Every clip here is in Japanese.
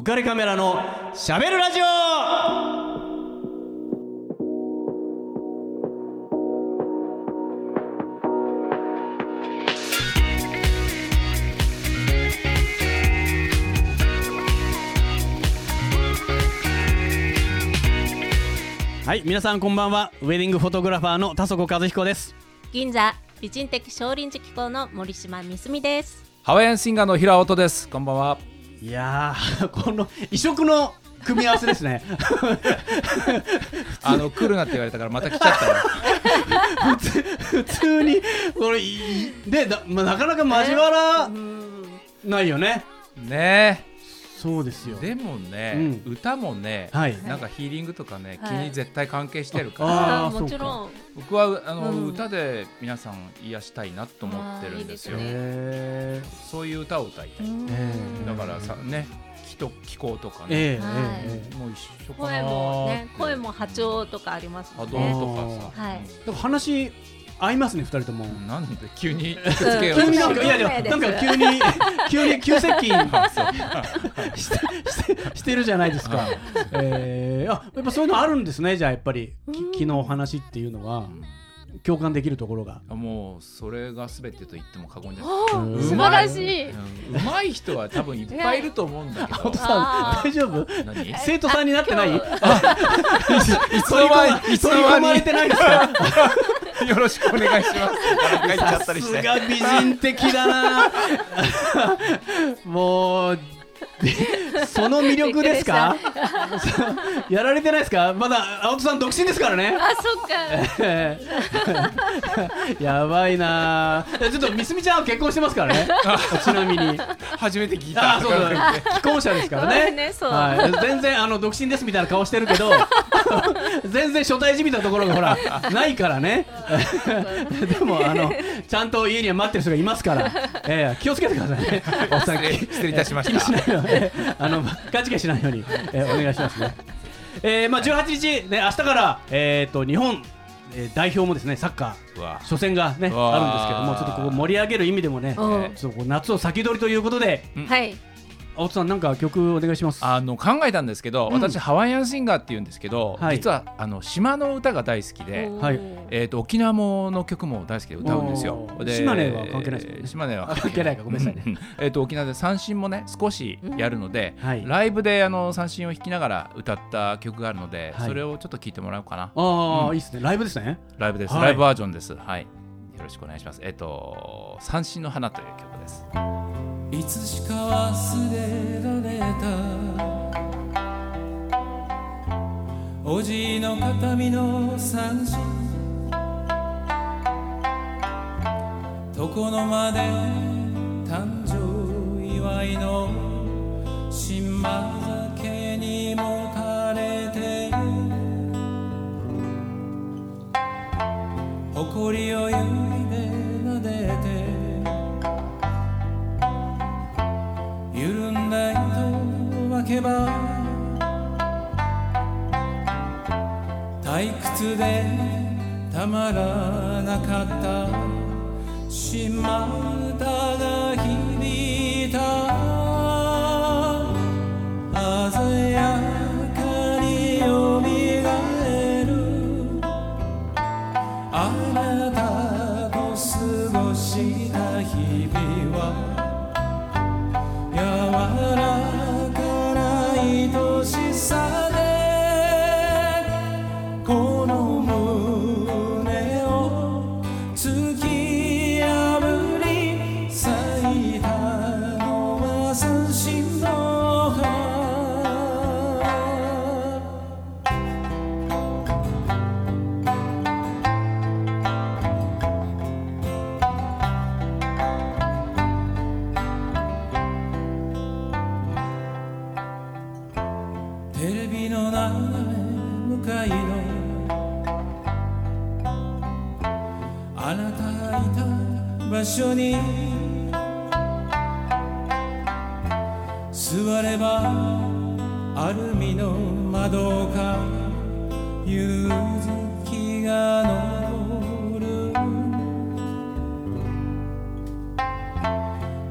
浮かれカメラのしゃべるラジオはい皆さんこんばんはウェディングフォトグラファーの田底和彦です銀座美人的少林寺機構の森島みすみですハワイアンシンガーの平音です。こんばんは。いやーこの異色の組み合わせですね。あの来るなって言われたからまた来ちゃったよ。普通にこれいでだ、まあ、なかなか交わらないよね。ねそうですよ。え。でもね、歌もね、はい。なんかヒーリングとかね、はい。気に絶対関係してるから、もちろん。僕はあの、うん。歌で皆さん癒したいなと思ってるんですよ。そういう歌を歌いたい。えだからさね、気と気候とかね、もう一緒かな声もね声も波長とかありますも波動とかさ、はい。でも話合いますね二人とも。なんで急につけよう急になんかいやいやですなんか急に 急に急接近。してしてしてるじゃないですか。えー、あやっぱそういうのあるんですねじゃあやっぱり。き昨日お話っていうのは。共感できるところが。もうそれが全てと言っても過言じゃない。うん。素晴らしい。うまい。人は多分いっぱいいると思うんだけど。大丈夫？何？生徒さんになってない？今い いつの間にいつの間に よろしくお願いします。なんか言っちゃったりして。さすが美人的だな。もう。でその魅力ですか？やられてないですか？まだ青戸さん独身ですからねあそっかやばいなあちょっとみすみちゃんは結婚してますからねちなみに初めて聞いた。あそうだ既婚者ですからねねはい、全然あの独身ですみたいな顔してるけど 全然初対じみたところがほら ないからね。でもあのちゃんと家には待ってる人がいますから、えー気をつけてくださいね。おっさん失礼失礼いたしまし気にしないた。ようにえーあの勘違いしないように、えーお願いしますね。えーまあ、18日、ね、明日から、えー、と日本、えー代表もですねサッカー初戦が、ね、あるんですけどもちょっとここ盛り上げる意味でもね、うん。ちょっとこう夏を先取りということではい青津さんなんか曲お願いします。あの考えたんですけど、うん私ハワイアンシンガーって言うんですけど、はい実はあの島の歌が大好きで。はいえー、と沖縄もの曲も大好きで歌うんですよで島根は関係ないですね島根はあ関係ないかごめんなさいねうんえー、と沖縄で三振もね少しやるので、はいライブであの三振を弾きながら歌った曲があるので、はいそれをちょっと聞いてもらおうかな。ああ、うんいいですねライブですね。ライブです、はいライブバージョンです。はい。よろしくお願いします。えっ、と、三振の花という曲です。いつしか忘れられた。おじいの形見の三振。床の間で誕生祝いの新馬酒にもたれて誇りをば退屈でたまらなかった島。座ればアルミの窓か夕月が昇る。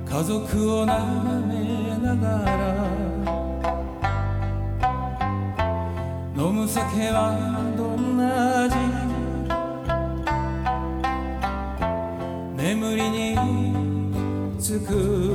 家族を眺めながら飲む酒はどんな味？眠りにつく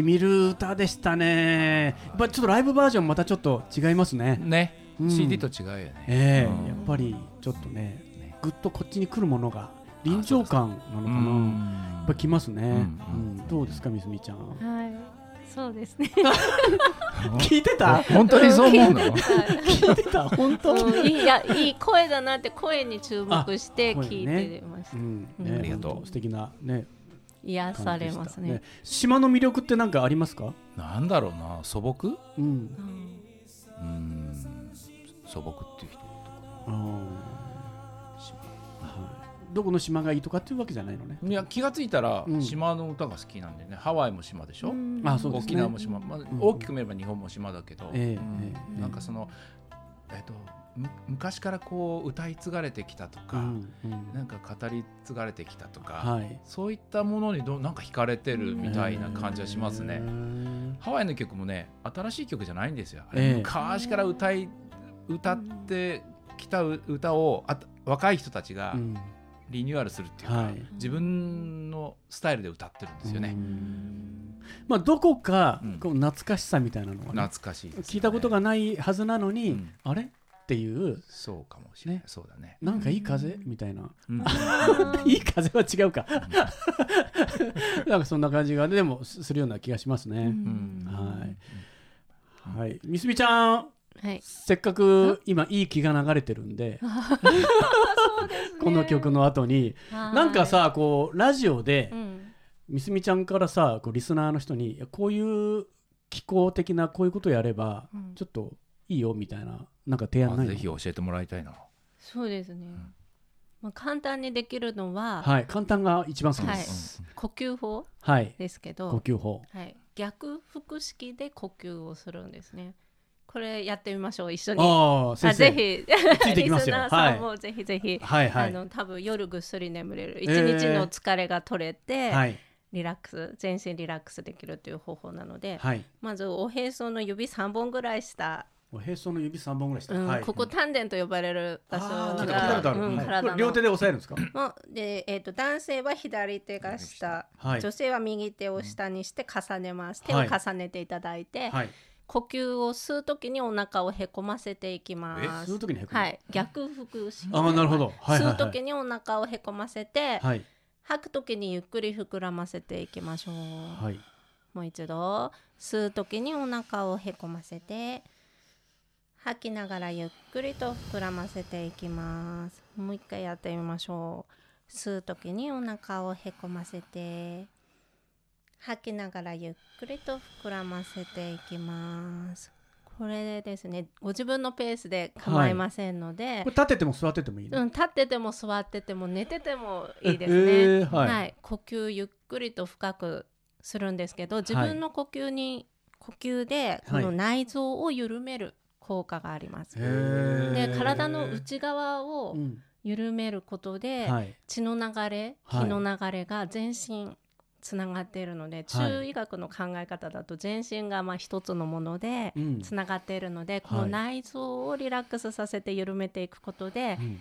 しみる歌でしたね。やっぱりちょっとライブバージョンまたちょっと違いますね。ね、うん。CD と違うよね。ええうん。やっぱりちょっとねぐっとこっちに来るものが臨場感なのかな。やっぱ来ますね、ん。うん。どうですかみすみちゃん。はい。そうですね。聞いてた？本当にそう思うの？聞いてた？本当？うん。いやいい声だなって声に注目してあ聞いてました、うん。うん。ねありがとう。素敵なね癒されますね。感じでした島の魅力って何かありますか？なんだろうな。素朴？うん。うん。うん素朴っていう人あー。はい。どこの島がいいとかっていうわけじゃないのね。いや気がついたらうん。島の歌が好きなんでね、ハワイも島でしょ、うん。あそうですね。沖縄も島、まあ、大きく見れば日本も島だけど、ええうん。ええなんかその、えっと、む昔からこう歌い継がれてきたとか、うんうん。なんか語り継がれてきたとか、はい。そういったものにどなんか惹かれてるみたいな感じはしますね。ハワイの曲もね新しい曲じゃないんですよ。ええ。昔から歌い歌ってきた歌をあ若い人たちがうん。リニューアルするっていうか、はい。自分のスタイルで歌ってるんですよね。まあどこかうん。こう懐かしさみたいなのはね懐かしいね、聞いたことがないはずなのに、うん。あれ？っていう。そうかもしれない、ね。そうだね。なんかいい風？みたいな、うん。いい風は違うか。なんかそんな感じがでもすするような気がしますね、うん。はい。はい。みすみちゃん。はい。せっかく今いい気が流れてるんで。この曲の後に。なんか、さこうラジオではいうん。みすみちゃんからさこうリスナーの人にいやこういう気候的なこういうことやればうん。ちょっといいよみたいななんか提案ないぜひ教えてもらいたいな。そうですね、まあ、簡単にできるのは、はい簡単が一番好きです。呼吸法はい、ですけ呼ど、吸法。はい、逆腹式で呼吸をするんですね。これやってみましょう一緒に。ああ先生。あぜひ。リスナーさんもぜひぜひ、はいはい。あの多分夜ぐっすり眠れる。一えー。日の疲れが取れて、はい。リラックス全身リラックスできるという方法なので、はい。まずおへその指3本ぐらい下、おへその指三本ぐらいした、うん。はい。ここ丹田と呼ばれる場所が。うん両手で押さえるんですか？もうで、えー、と男性は左手が下、はい。女性は右手を下にして重ねます、手をはい重ねていただいて、はい。呼吸を吸う時にお腹をへこませていきます。吸う時にへこむ？はい。逆腹式ああなるほど。はいはいはい。吸う時にお腹をへこませて、はい。吐く時にゆっくり膨らませていきましょう、はい。もう一度。吸う時にお腹をへこませて吐きながらゆっくりと膨らませていきます。もう一回やってみましょう。吸う時にお腹をへこませて。吐きながらゆっくりと膨らませていきます。これでですねご自分のペースで構いませんので、これ立ってても座っててもいいの、うん、立ってても座ってても寝ててもいいですね。えーはい。呼吸ゆっくりと深くするんですけど自分の呼吸に、呼吸でこの内臓を緩める効果があります。で体の内側をうん。緩めることで、はい。血の流れはい。気の流れが全身つながっているので、中医学の考え方だと全身がまあ一つのものでうん。つながっているので、この内臓をリラックスさせて緩めていくことで、うん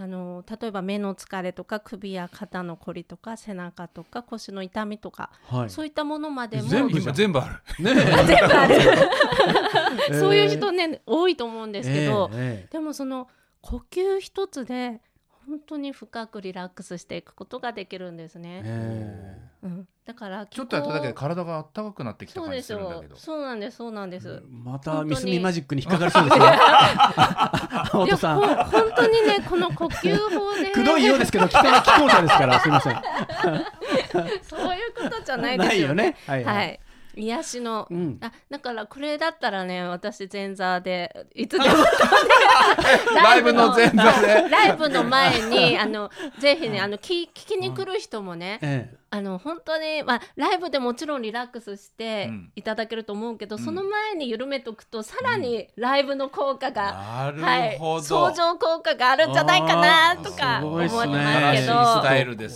あの例えば目の疲れとか首や肩のこりとか背中とか腰の痛みとか、はい。そういったものまでも全部全部ある。ね 全部ある。えそういう人ね多いと思うんですけど、ええでもその呼吸一つで本当に深くリラックスしていくことができるんですえね。えうん、だからちょっとやっただけで体が温かくなってきた感じそうでするんだけど。そうなんですそうなんです。またミスミマジックに引っかかりそうですね 本当にねこの呼吸法でくどいようですけど、既得既婚者ですから、すみません。そういうことじゃないですよ ないよね。はい。はい。癒しの、うん。あだからこれだったらね私前座でいつでも。ライブの前座で。ライブの前にあのぜひねあの聞聞きに来る人もね、えあの本当に、まあ、ライブでもちろんリラックスしてうん。いただけると思うけど、ん。その前に緩めとくとさらにライブの効果が、なるほど。相乗効果があるんじゃないかなとか思ってますけど。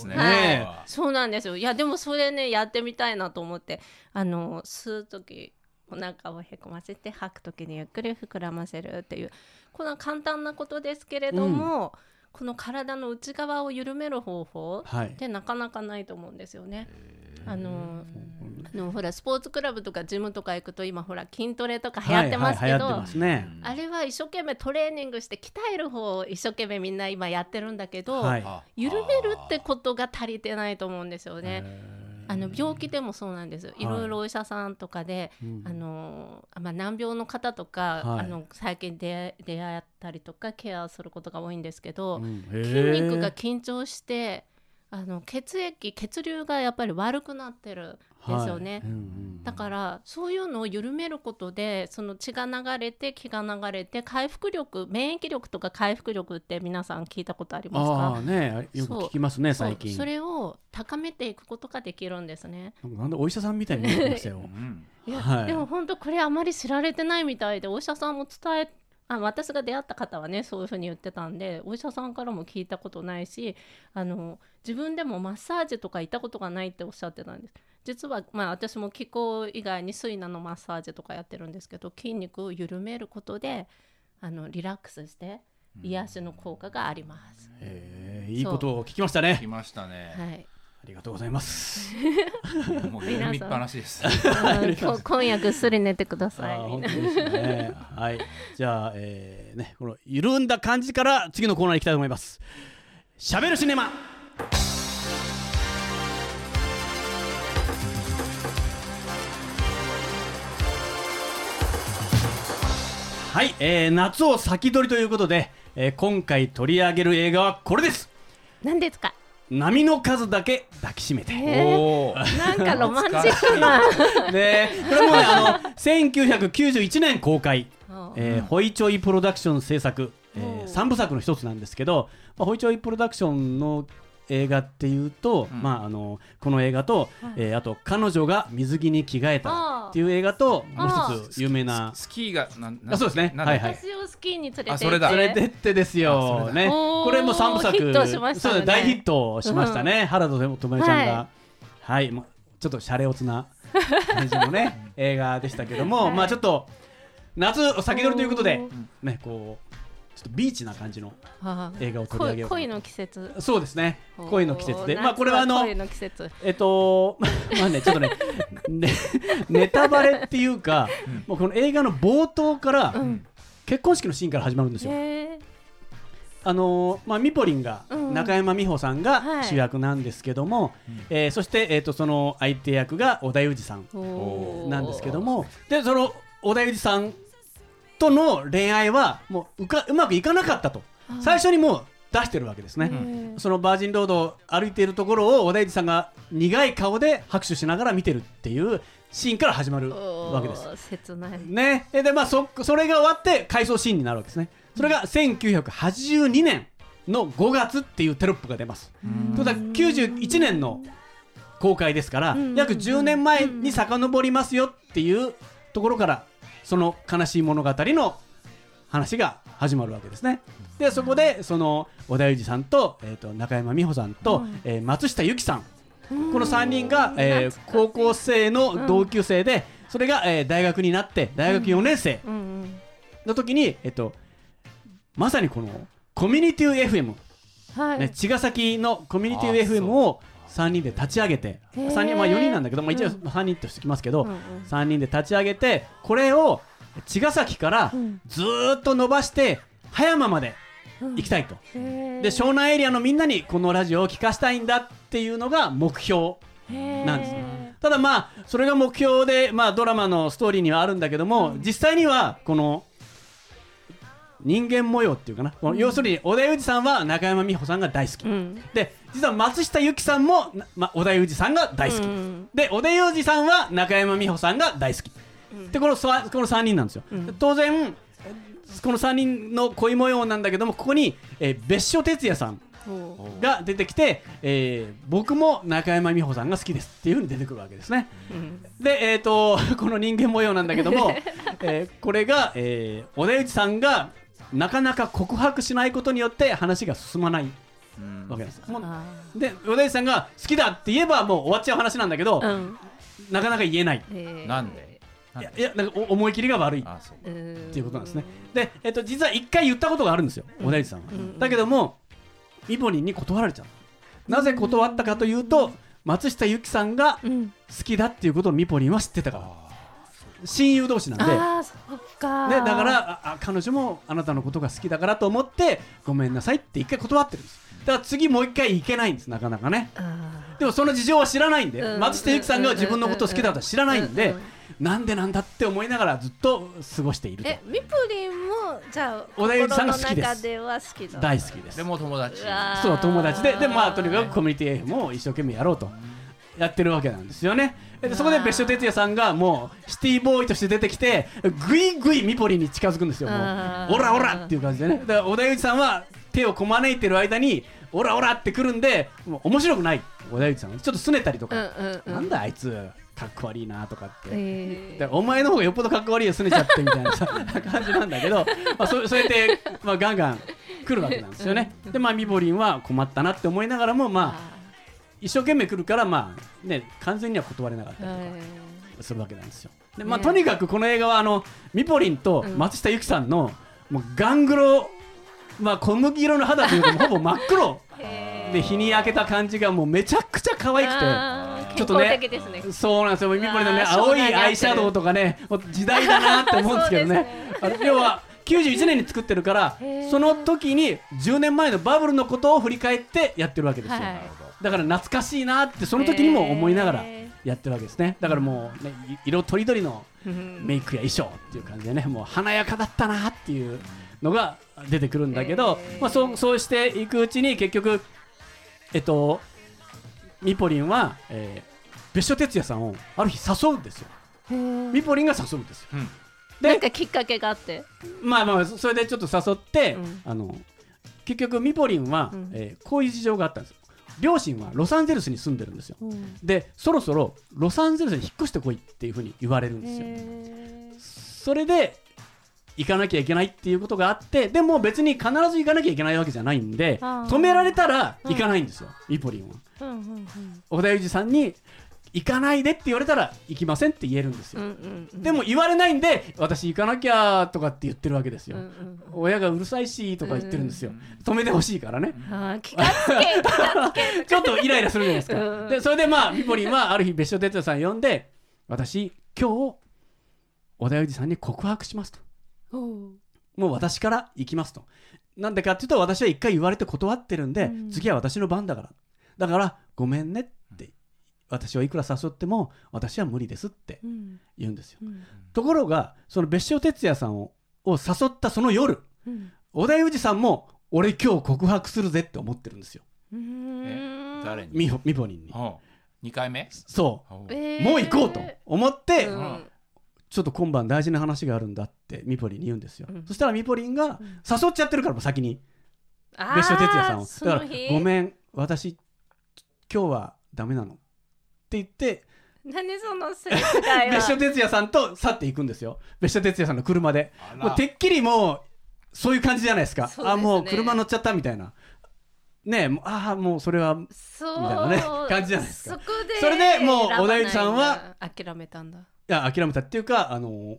ね。ねそうなんですよ。いやでもそれねやってみたいなと思ってあの吸う時お腹をへこませて吐く時にゆっくり膨らませるっていうこの簡単なことですけれども、この体の内側を緩める方法はいってなかなかないと思うんですよね。あのあのほらスポーツクラブとかジムとか行くと今ほら筋トレとか流行ってますけど。あれは一生懸命トレーニングして鍛える方を一生懸命みんな今やってるんだけど、はい。あ緩めるってことが足りてないと思うんですよね。えあの病気でもそうなんです。い。ろいろお医者さんとかで、うん。あのまあ、難病の方とか、はい。あの最近出出会ったりとかケアすることが多いんですけど、うん。筋肉が緊張してあの血液血流がやっぱり悪くなってるんですよね。はいうんうんだからそういうのを緩めることでその血が流れて気が流れて回復力免疫力とか回復力って皆さん聞いたことありますか？ああね、よく聞きますね、最近。それを高めていくことができるんですね。なんでお医者さんみたいに見えてましたよ う。んいや、はいでも本当これあまり知られてないみたいでお医者さんも伝えあ私が出会った方はねそういうふうに言ってたんでお医者さんからも聞いたことないしあの自分でもマッサージとか行ったことがないっておっしゃってたんです実は、まあ、私も気候以外に水ナのマッサージとかやってるんですけど筋肉を緩めることであのリラックスして癒しの効果があります。ええいいことを聞きましたね来。ましたね。はいありがとうございます。もう読みっぱなしです。今夜ぐっすり寝てくだあさい。ー本当ですね。はい。じゃあ、えー、ね、この緩んだ感じから次のコーナーに行きたいと思います。しゃべるシネマ。はい、えー、夏を先取りということで、えー、今回取り上げる映画はこれです。何ですか？波の数だけ抱きしめて。え。ーなんかロマンチックな。ね、これもね、あの1991年公開、えーホイチョイプロダクション制作、えおー3部作の一つなんですけど、まあ、ホイチョイプロダクションの映画っていうと、うん。まあ、あのこの映画と、えーあと「彼女が水着に着替えた」っていう映画ともうあ一つ有名な。スキーがなんなんあそうですね。はいはい。私をスキーに連れて行って。あそれだ。それでってですあよね。これも3部作。ヒットしましたね。そうです大ヒットしましたね、原田知世ちゃんが。ははい、もうちょっとシャレオツな感じのね 映画でしたけども、まあちょっと夏を先取りということでおねこうちょっとビーチな感じの映画を取り上げよう恋恋の季節。そうですね。恋の季節で。まあこれはあの夏恋の季節。えっと まあねちょっとねね ネタバレっていうか、もうこの映画の冒頭から、ん。結婚式のシーンから始まるんですよ。へあのーまあ、ミポリンが、うん。中山美穂さんがはい。主役なんですけども、えーそして、えー、とその相手役が織田裕二さんなんですけどもでその織田裕二さんとの恋愛はもううかうまくいかなかったと。最初にもう出してるわけですね。そのバージンロードを歩いているところを織田裕二さんが苦い顔で拍手しながら見てるっていうシーンから始まるわけです。切ない。ね、えでまあそそれが終わって回想シーンになるわけですね。それが1982年の5月っていうテロップが出ます。ということは91年の公開ですからん。約10年前に遡りますよっていうところからその悲しい物語の話が始まるわけですね。でそこでその織田裕二さんと,、えー、と中山美穂さんと、えー松下由樹さん。この3人が、えー高校生の同級生で、それが、えー大学になって大学4年生うん。うんの時に、えっと、まさにこのコミュニティ FM はい、ね、茅ヶ崎のコミュニティあ FM を3人で立ち上げてへー。3人まあ4人なんだけど、まあ、一応うん。3人としてきますけど、うんうん。3人で立ち上げてこれを茅ヶ崎からうん。ずーっと伸ばして葉山まで行きたいと、へー。で湘南エリアのみんなにこのラジオを聞かしたいんだっていうのが目標なんですへただまあそれが目標で、まあ、ドラマのストーリーにはあるんだけども、実際にはこの人間模様っていうかな、要するに織田裕二さんは中山美穂さんが大好き、ーうん。で実は松下由樹さんも、なま、織田裕二さんが大好き、うん。で織田裕二さんは中山美穂さんが大好き、でこのさこの3人なんですよ、うん。当然この3人の恋模様なんだけどもここに、えー別所哲也さんが出てきて、えー僕も中山美穂さんが好きです。っていうふうに出てくるわけですね。うん。でえっ、と この人間模様なんだけども、えーこれが、えー、織田裕二さんがなかなか告白しないことによって話が進まない。うんわけです。もうあで織田さんが好きだって言えばもう終わっちゃう話なんだけど、ーうん。なかなか言えない。へー。なんで？いやいやなんかお思い切りが悪い。っていうことなんですね。で、えっと実は一回言ったことがあるんですよ織田裕二さんは、うん。だけどもイボリンに断られちゃう。なぜ断ったかというと松下由樹さんがうん。好きだっていうことをミポリンは知ってたから。あ親友同士なんで。ああそっか。ね、だからああ彼女もあなたのことが好きだからと思ってごめんなさいって一回断ってるんですだから次もう一回行けないんですなかなかね。あでもその事情は知らないんで、うん。松下由樹さんが自分のことを好きだとは知らないんで、うんうんなんでなんだって思いながらずっと過ごしていると。えミプリンもじゃあ小田裕二さんが好きです心の中では好きだ大好きです。でも友達。そう友達で。でまあとにかくコミュニティ FM を一生懸命やろうと。やってるわけなんですよね。でそこで別所哲也さんがもうシティボーイとして出てきてぐいぐいミポリンに近づくんですよもう。オラオラっていう感じでね。だから小田裕二さんは手をこまねいてる間にオラオラってくるんでもう面白くない。小田裕二さんはちょっと拗ねたりとうんか、うんうん。なんだあいつかっこ悪いなとかって、え。だからお前の方がよっぽどかっこ悪いよ拗ねちゃってみたいなさ 感じなんだけど、まあ、そそうやって、まあ、ガンガン来るわけなんですよね。でまあミボリンは困ったなって思いながらもまあ一生懸命来るからまあね完全には断れなかったりとかするわけなんですよ。でまあ、ね。とにかくこの映画はあのミポリンと松下由樹さんの、もうガングロ、まあ、小麦色の肌というかほぼ真っ黒。で日に焼けた感じがもうめちゃくちゃ可愛くて。てちょっとねね。そうなんですよ、ミポリンのね、青いアイシャドウとかね、時代だなって思うんですけどね、あの要は91年に作ってるからその時に10年前のバブルのことを振り返ってやってるわけですよ。はい。だから懐かしいなって、その時にも思いながら。へやってるわけですね。だからもう、ね、い色とりどりのうんメイクや衣装っていう感じでね、もう華やかだったなっていうのが出てくるんだけど、へーまあ、そうそうしていくうちに結局、えっと、ミポリンは、えー別所哲也さんをある日誘うんですよ。ミポリンが誘うんですよ。うんなんかきっかけがあってまあまあそれでちょっと誘って、うんあの結局ミポリンは、うんえーこういう事情があったんですよ。両親はロサンゼルスに住んでるんですよ。でそろそろロサンゼルスに引っ越してこいっていうふうに言われるんですよ。へそれで行かなきゃいけないっていうことがあってでも別に必ず行かなきゃいけないわけじゃないんで止められたら行かないんですよ、ミポリンは。ーうんうん小田裕二さんに行かないでって言われたら行きませんって言えるんですよ。うんうんうんでも言われないんで私行かなきゃとかって言ってるわけですよ。うんうん親がうるさいしとか言ってるんですよ。止めてほしいからね。あー気がつけ気がつけちょっとイライラするじゃないですか。うんでそれでまあミポリンはある日別所哲也さん呼んで私今日小田裕二さんに告白しますと。もう私から行きますと。なんでかっていうと私は一回言われて断ってるんで、うん次は私の番だから。だからごめんねって私はいくら誘っても私は無理ですってうん。言うんですよ。うん。ところがその別所哲也さんをを誘ったその夜うん。小田裕二さんも俺今日告白するぜって思ってるんですよ。うーん。誰に？ミホミポニンに。う。ん二回目？そう。えー。もう行こうと思って、うん。ちょっと今晩大事な話があるんだってミポリンに言うんですよ、うん。そしたらミポリンがん。誘っちゃってるからもう先に。別所哲也さんを。だからごめん私今日はダメなの言って何そのセリフがよ別所哲也さんと去っていくんですよ。別所哲也さんの車で。もうてっきりもうそういう感じじゃないですか。そうですね。あもう車乗っちゃったみたいな。ねえもうああもうそれはそうみたいなね感じじゃないですか。そこでそれでもう小田裕二さんは諦めたんだ。いや諦めたっていうかあの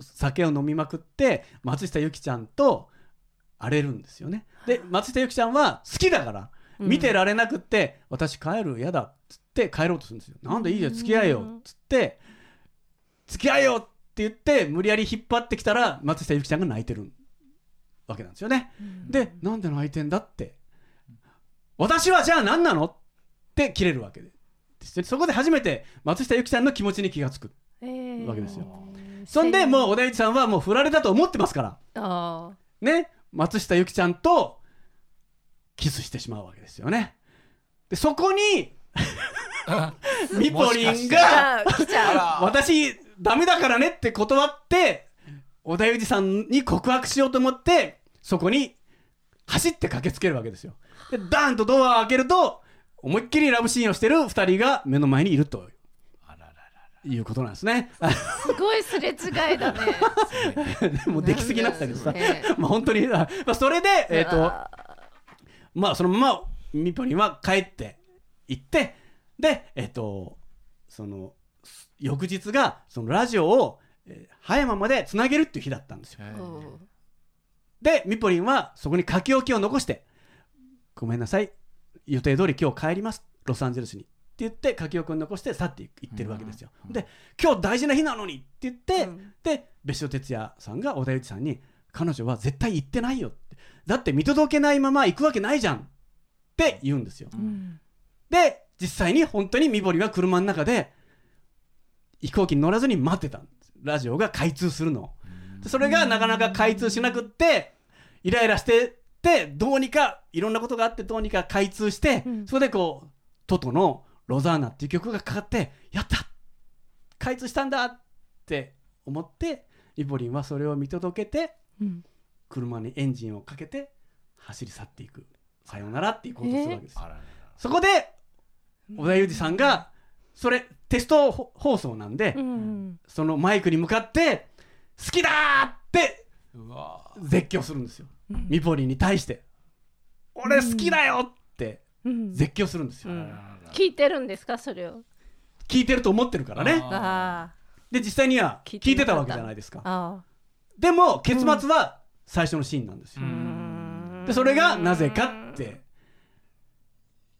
酒を飲みまくって松下由紀ちゃんと荒れるんですよね。で松下由紀ちゃんは好きだから見てられなくって、私帰る嫌だって帰ろうとするんですよ。なんでいいじゃん付き合えよ。っつって付き合えよって言って無理やり引っ張ってきたら松下由紀ちゃんが泣いてるわけなんですよね、でなんで泣いてんだって。私はじゃあ何なのって切れるわけでそこで初めて松下由紀ちゃんの気持ちに気がつくえー。わけですよ。そんでもう小田裕二さんはもう振られたと思ってますから。あね松下由紀ちゃんとキスしてしまうわけですよね。でそこに ミポリンがあ来ちゃう私ダメだからねって断って小田裕二さんに告白しようと思ってそこに走って駆けつけるわけですよ。でダーンとドアを開けると思いっきりラブシーンをしてる2人が目の前にいるとあらららいうことなんですね。すごいすれ違いだね。で もできすぎなんだけどさ、まあ本当に、あまあ、それで、えっ、と、あまあそのままミポリンは帰って行ってでえっ、とその翌日がそのラジオを、えー葉山までつなげるっていう日だったんですよ。でミポリンはそこに書き置きを残して「ごめんなさい予定通り今日帰りますロサンゼルスに」って言って書き置きを残して去っていってるわけですよ、で今日大事な日なのにって言って、うん。で別所哲也さんが小田裕二さんに「彼女は絶対行ってないよ」って。だって見届けないまま行くわけないじゃんって言うんですよ、うん。で実際に本当にミボリは車の中で飛行機に乗らずに待ってたんです。ラジオが開通するのそれがなかなか開通しなくってイライラしてってどうにかいろんなことがあってどうにか開通して、うん。それでこうトトの「ロザーナ」っていう曲がかかってやった!開通したんだって思ってミボリンはそれを見届けてうん。車にエンジンをかけて走り去っていく。さようならっていうことをするわけですよ、あららら。そこで小田裕二さんがそれテスト放送なんで、うんそのマイクに向かって「好きだ!」って絶叫するんですよ、うん。ミポリンに対して「俺好きだよ!」ってうん。絶叫するんですよ、うん。聞いてるんですかそれを？聞いてると思ってるからね。あで実際には聞聞いてたわけじゃないですか。でも結末は最初のシーンなんですよ、でそれがなぜかって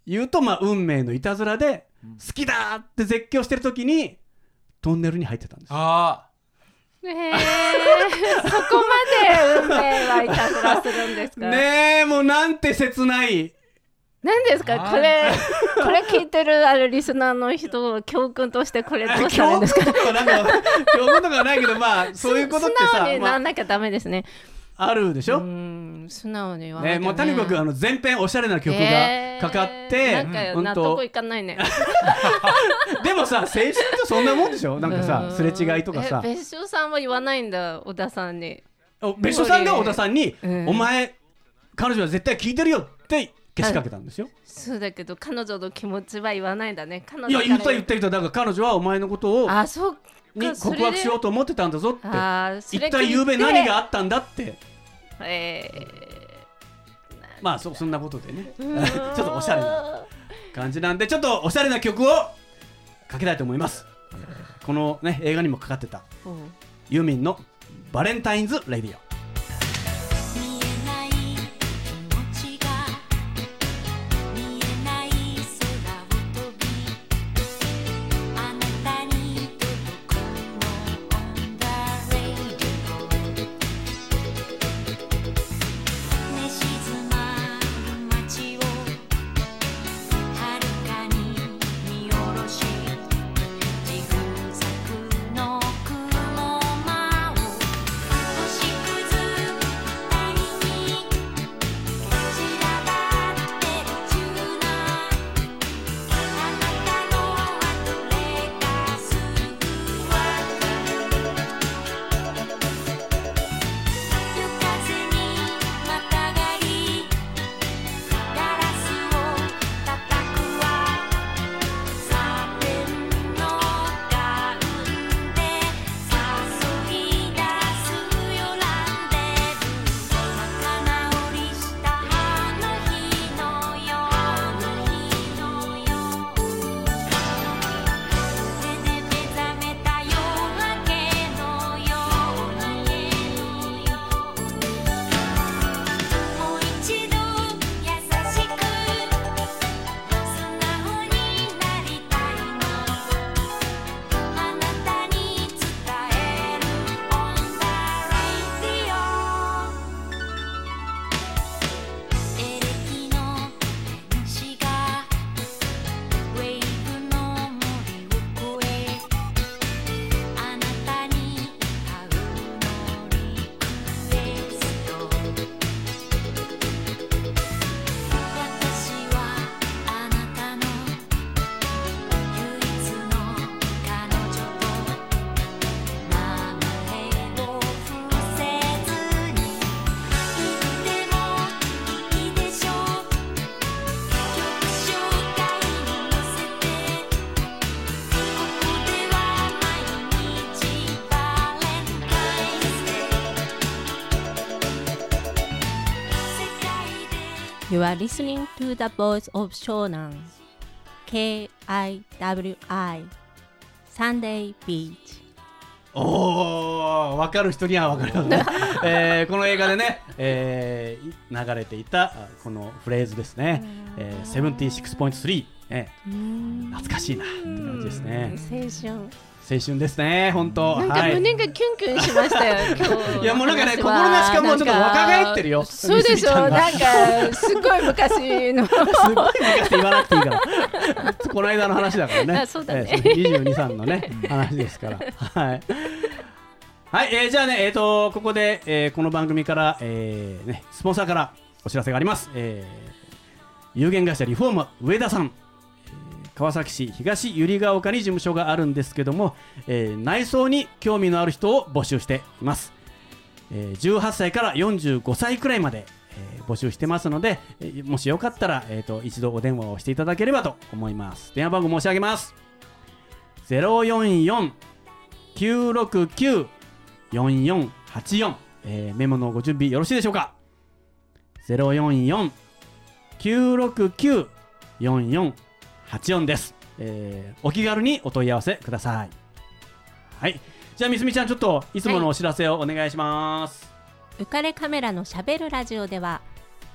言うとまあ運命のいたずらでうん。好きだって絶叫してる時にトンネルに入ってたんですよ。あへえ。そこまで運命はいたずらするんですか？ねえもうなんて切ない。何ですか？これこれ聞いてるあるリスナーの人を教訓としてこれどうしたらいいんですか？教訓とかなんか教訓とかはないけどまあそういうことって素直にさまあ。なんなきゃダメですね、あるでしょ、うん素直に言わなきゃね、もうとにかくあの全編おしゃれな曲がかかって、えーなんか納得いかないね。でもさ青春ってそんなもんでしょ？なんかさうん。すれ違いとかさ。え別所さんは言わないんだ小田さんに。お別所さんが小田さんに「うん。お前彼女は絶対聞いてるよ」ってけしかけたんですよ。そうだけど彼女の気持ちは言わないんだね。彼女いや言った言った言った。だから彼女はお前のことをあそうに告白しようと思ってたんだぞって。一体夕べ何があったんだって。えまあそそんなことでね。ー、ちょっとおしゃれな感じなんでちょっとおしゃれな曲をかけたいと思います。このね映画にもかかってた。うん。ユーミンの「バレンタインズ・レディオ」are listening to the voice of Shonan K-I-W-I Sunday Beach おお分かる人には分かりますね、えーこの映画でね、えーい流れていたあこのフレーズですね、えー、76.3、ね、懐かしいなって感じですね青春青春ですね本当なんかはい胸がキュンキュンしましたよ。いやもうなんかね心なしかもうちょっと若返ってるよそうでしょ、なんかすごい昔の。すごい昔って言わなくていいから。この間の話だからね。あそうだねえー22、3のね、話ですから。はい。はい、えーじゃあね、えっ、と、ここで、えーこの番組から、えーね、スポンサーからお知らせがあります。えー有限会社リフォーム上田さん。川崎市東百合ヶ丘に事務所があるんですけども、えー内装に興味のある人を募集しています。えー18歳から45歳くらいまで、えー募集してますので、えーもしよかったら、えー、と一度お電話をしていただければと思います。電話番号申し上げます。044-969-4484、えーメモのご準備よろしいでしょうか。0 4 4 9 6 9 4 4 044-969-4484です、えーお気軽にお問い合わせください。はい。じゃあみすみちゃんちょっといつものお知らせをお願いします、浮かれカメラのしゃべるラジオでは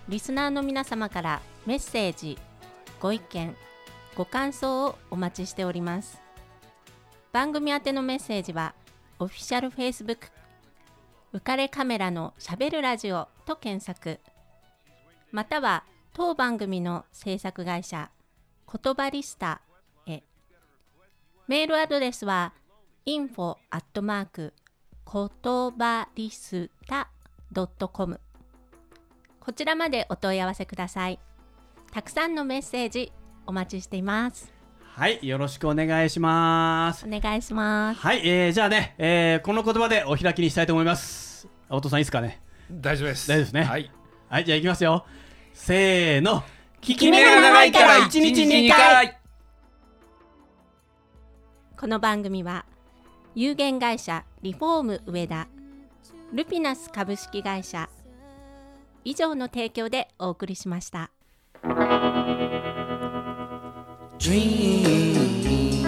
リスナーの皆様からメッセージご意見ご感想をお待ちしております。番組宛てのメッセージはオフィシャル Facebook 浮かれカメラのしゃべるラジオと検索。または当番組の制作会社言葉リスタへ。メールアドレスは info アットマーク言葉リスタ .com こちらまでお問い合わせください。たくさんのメッセージお待ちしています。はいよろしくお願いします。お願いします。はい、えー、じゃあね、えー、この言葉でお開きにしたいと思います。お父さんいいですかね？大丈夫です。大丈夫ですね。はい。はいじゃあいきますよ。せーの聞き目が長いから一日2回この番組は有限会社リフォーム上田ルピナス株式会社以上の提供でお送りしました。Dream,